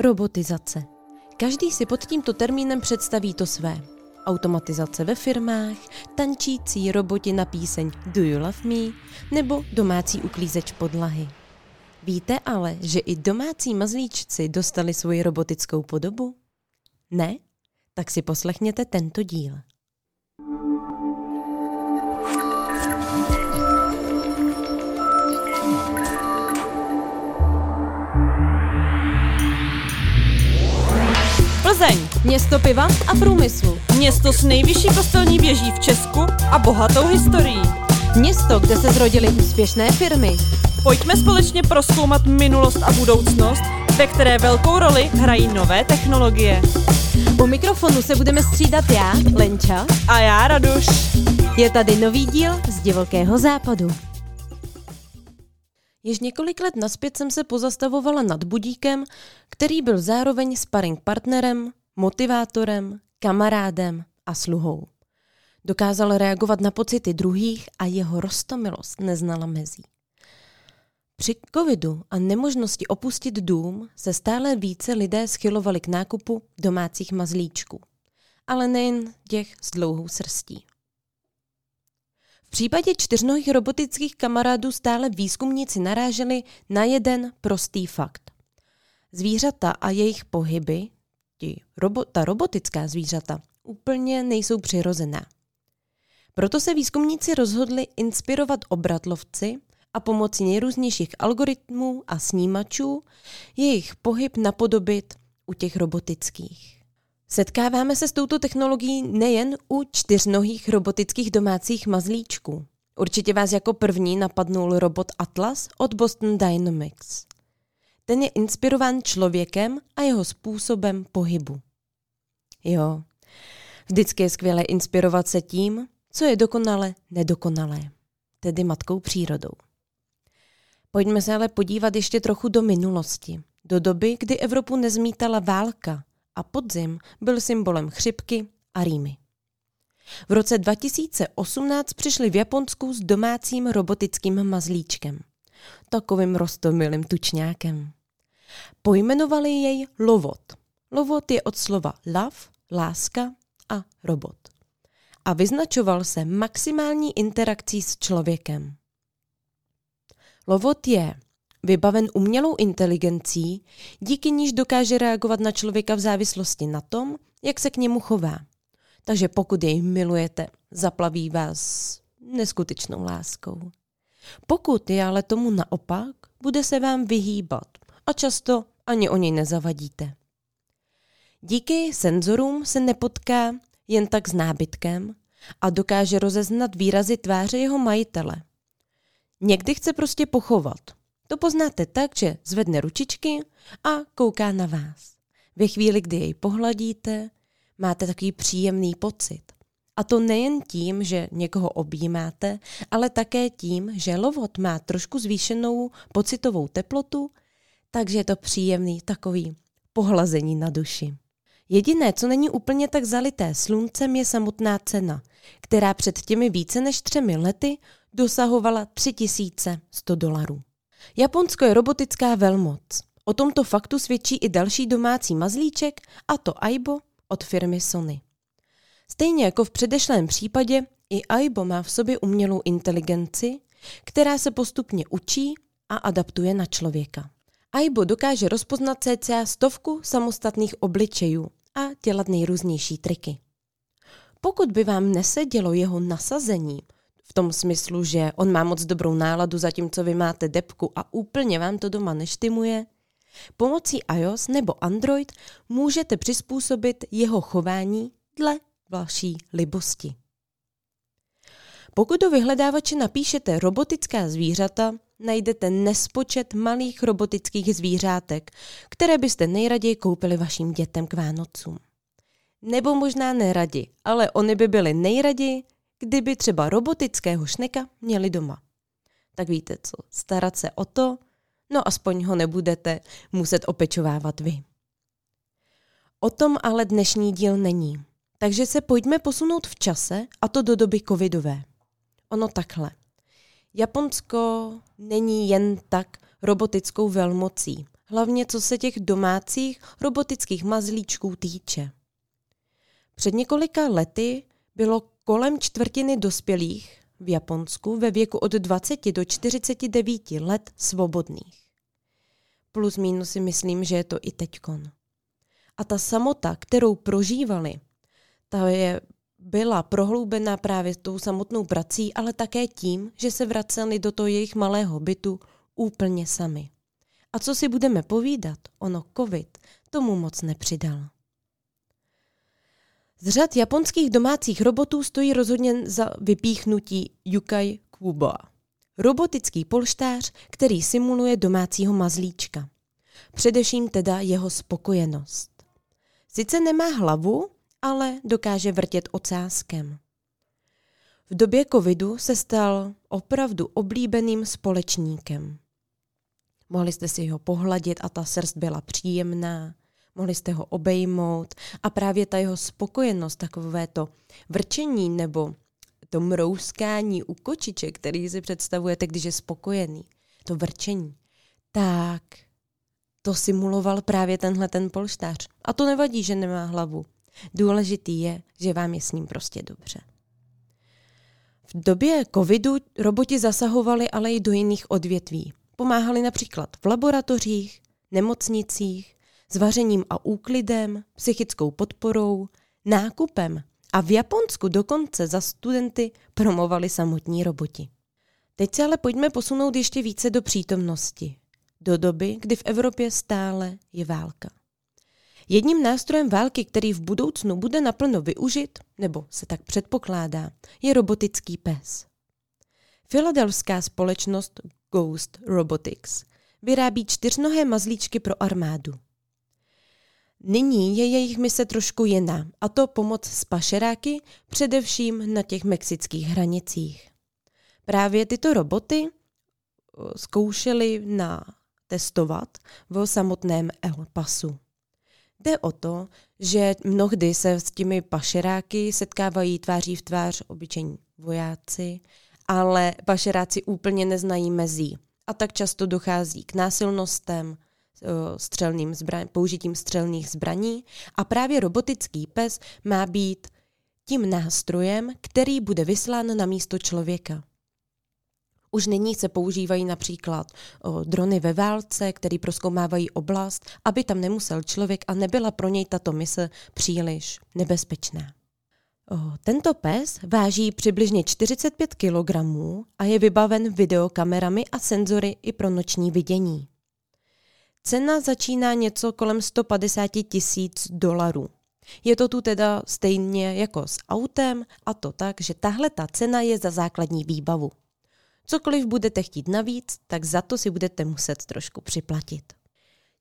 Robotizace. Každý si pod tímto termínem představí to své. Automatizace ve firmách, tančící roboti na píseň Do You Love Me nebo domácí uklízeč podlahy. Víte ale, že i domácí mazlíčci dostali svoji robotickou podobu? Ne? Tak si poslechněte tento díl. Plzeň, Město piva a průmyslu. město s nejvyšší kostelní věží v Česku a bohatou historií. Město, kde se zrodily úspěšné firmy. Pojďme společně proskoumat minulost a budoucnost, ve které velkou roli hrají nové technologie. U mikrofonu se budeme střídat já, Lenča. A já, Raduš. Je tady nový díl z Divokého západu. Již několik let naspět jsem se pozastavovala nad budíkem, který byl zároveň sparring partnerem, motivátorem, kamarádem a sluhou. Dokázal reagovat na pocity druhých a jeho rostomilost neznala mezí. Při covidu a nemožnosti opustit dům se stále více lidé schylovali k nákupu domácích mazlíčků. Ale nejen těch s dlouhou srstí. V případě čtyřnohých robotických kamarádů stále výzkumníci naráželi na jeden prostý fakt. Zvířata a jejich pohyby, ti robo, ta robotická zvířata, úplně nejsou přirozená. Proto se výzkumníci rozhodli inspirovat obratlovci a pomocí nejrůznějších algoritmů a snímačů jejich pohyb napodobit u těch robotických. Setkáváme se s touto technologií nejen u čtyřnohých robotických domácích mazlíčků. Určitě vás jako první napadnul robot Atlas od Boston Dynamics. Ten je inspirován člověkem a jeho způsobem pohybu. Jo, vždycky je skvělé inspirovat se tím, co je dokonale nedokonalé, tedy matkou přírodou. Pojďme se ale podívat ještě trochu do minulosti, do doby, kdy Evropu nezmítala válka a podzim byl symbolem chřipky a rýmy. V roce 2018 přišli v Japonsku s domácím robotickým mazlíčkem, takovým rostomilým tučňákem. Pojmenovali jej Lovot. Lovot je od slova love, láska a robot. A vyznačoval se maximální interakcí s člověkem. Lovot je vybaven umělou inteligencí, díky níž dokáže reagovat na člověka v závislosti na tom, jak se k němu chová. Takže pokud jej milujete, zaplaví vás neskutečnou láskou. Pokud je ale tomu naopak, bude se vám vyhýbat a často ani o něj nezavadíte. Díky senzorům se nepotká jen tak s nábytkem a dokáže rozeznat výrazy tváře jeho majitele. Někdy chce prostě pochovat. To poznáte tak, že zvedne ručičky a kouká na vás. Ve chvíli, kdy jej pohladíte, máte takový příjemný pocit. A to nejen tím, že někoho objímáte, ale také tím, že lovot má trošku zvýšenou pocitovou teplotu, takže je to příjemný takový pohlazení na duši. Jediné, co není úplně tak zalité sluncem, je samotná cena, která před těmi více než třemi lety dosahovala 3100 dolarů. Japonsko je robotická velmoc. O tomto faktu svědčí i další domácí mazlíček, a to Aibo od firmy Sony. Stejně jako v předešlém případě, i Aibo má v sobě umělou inteligenci, která se postupně učí a adaptuje na člověka. Aibo dokáže rozpoznat cca stovku samostatných obličejů a dělat nejrůznější triky. Pokud by vám nesedělo jeho nasazení, v tom smyslu, že on má moc dobrou náladu, zatímco vy máte depku a úplně vám to doma neštimuje, pomocí iOS nebo Android můžete přizpůsobit jeho chování dle vaší libosti. Pokud do vyhledávače napíšete robotická zvířata, najdete nespočet malých robotických zvířátek, které byste nejraději koupili vašim dětem k Vánocům. Nebo možná neradi, ale oni by byly nejraději, kdyby třeba robotického šneka měli doma. Tak víte co, starat se o to, no aspoň ho nebudete muset opečovávat vy. O tom ale dnešní díl není. Takže se pojďme posunout v čase, a to do doby covidové. Ono takhle. Japonsko není jen tak robotickou velmocí. hlavně co se těch domácích robotických mazlíčků týče. Před několika lety bylo kolem čtvrtiny dospělých v Japonsku ve věku od 20 do 49 let svobodných. Plus minus si myslím, že je to i teďkon. A ta samota, kterou prožívali, ta je byla prohloubená právě tou samotnou prací, ale také tím, že se vraceli do toho jejich malého bytu úplně sami. A co si budeme povídat, ono covid tomu moc nepřidal. Z řad japonských domácích robotů stojí rozhodně za vypíchnutí Yukai Kubo. Robotický polštář, který simuluje domácího mazlíčka. Především teda jeho spokojenost. Sice nemá hlavu, ale dokáže vrtět ocáskem. V době covidu se stal opravdu oblíbeným společníkem. Mohli jste si ho pohladit a ta srst byla příjemná, mohli jste ho obejmout a právě ta jeho spokojenost, takové to vrčení nebo to mrouskání u kočiček, který si představujete, když je spokojený, to vrčení, tak to simuloval právě tenhle ten polštář. A to nevadí, že nemá hlavu. Důležitý je, že vám je s ním prostě dobře. V době covidu roboti zasahovali ale i do jiných odvětví. Pomáhali například v laboratořích, nemocnicích, s vařením a úklidem, psychickou podporou, nákupem a v Japonsku dokonce za studenty promovali samotní roboti. Teď se ale pojďme posunout ještě více do přítomnosti, do doby, kdy v Evropě stále je válka. Jedním nástrojem války, který v budoucnu bude naplno využit, nebo se tak předpokládá, je robotický pes. Filadelfská společnost Ghost Robotics vyrábí čtyřnohé mazlíčky pro armádu. Nyní je jejich mise trošku jiná, a to pomoc s pašeráky, především na těch mexických hranicích. Právě tyto roboty zkoušeli na testovat v samotném El Pasu. Jde o to, že mnohdy se s těmi pašeráky setkávají tváří v tvář obyčejní vojáci, ale pašeráci úplně neznají mezí. A tak často dochází k násilnostem, střelným zbraň, použitím střelných zbraní a právě robotický pes má být tím nástrojem, který bude vyslán na místo člověka. Už nyní se používají například o, drony ve válce, které proskoumávají oblast, aby tam nemusel člověk a nebyla pro něj tato mise příliš nebezpečná. O, tento pes váží přibližně 45 kg a je vybaven videokamerami a senzory i pro noční vidění. Cena začíná něco kolem 150 tisíc dolarů. Je to tu teda stejně jako s autem a to tak, že tahle ta cena je za základní výbavu. Cokoliv budete chtít navíc, tak za to si budete muset trošku připlatit.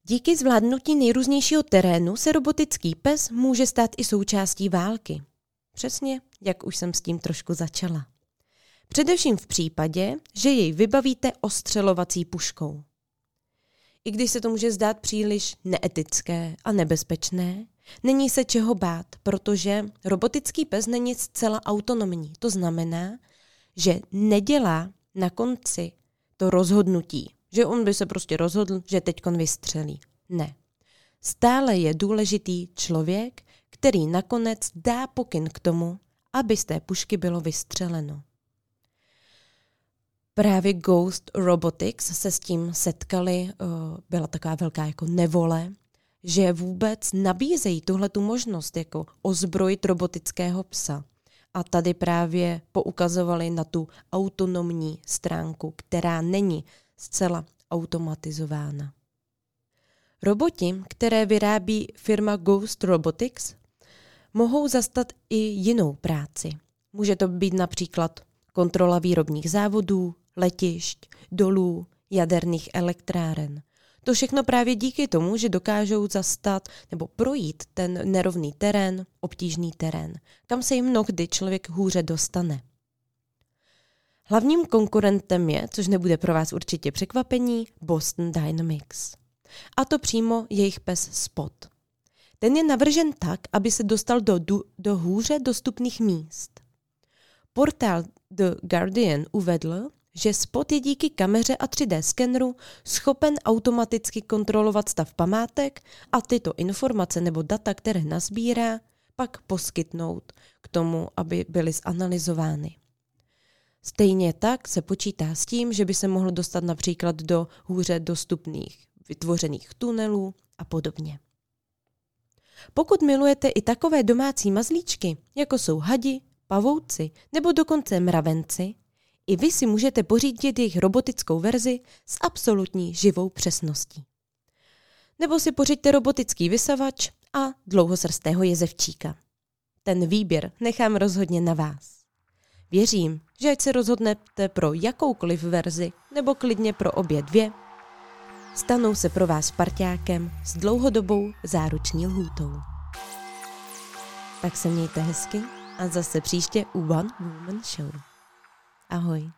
Díky zvládnutí nejrůznějšího terénu se robotický pes může stát i součástí války. Přesně, jak už jsem s tím trošku začala. Především v případě, že jej vybavíte ostřelovací puškou. I když se to může zdát příliš neetické a nebezpečné, není se čeho bát, protože robotický pes není zcela autonomní. To znamená, že nedělá na konci to rozhodnutí, že on by se prostě rozhodl, že teď vystřelí. Ne. Stále je důležitý člověk, který nakonec dá pokyn k tomu, aby z té pušky bylo vystřeleno. Právě Ghost Robotics se s tím setkali, eh, byla taková velká jako nevole, že vůbec nabízejí tuhle tu možnost jako ozbrojit robotického psa. A tady právě poukazovali na tu autonomní stránku, která není zcela automatizována. Roboti, které vyrábí firma Ghost Robotics, mohou zastat i jinou práci. Může to být například kontrola výrobních závodů, letišť, dolů, jaderných elektráren. To všechno právě díky tomu, že dokážou zastat nebo projít ten nerovný terén, obtížný terén, kam se jim mnohdy člověk hůře dostane. Hlavním konkurentem je, což nebude pro vás určitě překvapení, Boston Dynamics. A to přímo jejich pes Spot. Ten je navržen tak, aby se dostal do, do hůře dostupných míst. Portál The Guardian uvedl, že spot je díky kameře a 3D skeneru schopen automaticky kontrolovat stav památek a tyto informace nebo data, které nazbírá, pak poskytnout k tomu, aby byly zanalizovány. Stejně tak se počítá s tím, že by se mohl dostat například do hůře dostupných vytvořených tunelů a podobně. Pokud milujete i takové domácí mazlíčky, jako jsou hadi, pavouci nebo dokonce mravenci, i vy si můžete pořídit jejich robotickou verzi s absolutní živou přesností. Nebo si pořiďte robotický vysavač a dlouhosrstého jezevčíka. Ten výběr nechám rozhodně na vás. Věřím, že ať se rozhodnete pro jakoukoliv verzi nebo klidně pro obě dvě, stanou se pro vás parťákem s dlouhodobou záruční lhůtou. Tak se mějte hezky a zase příště u One Woman Show. Ahoj.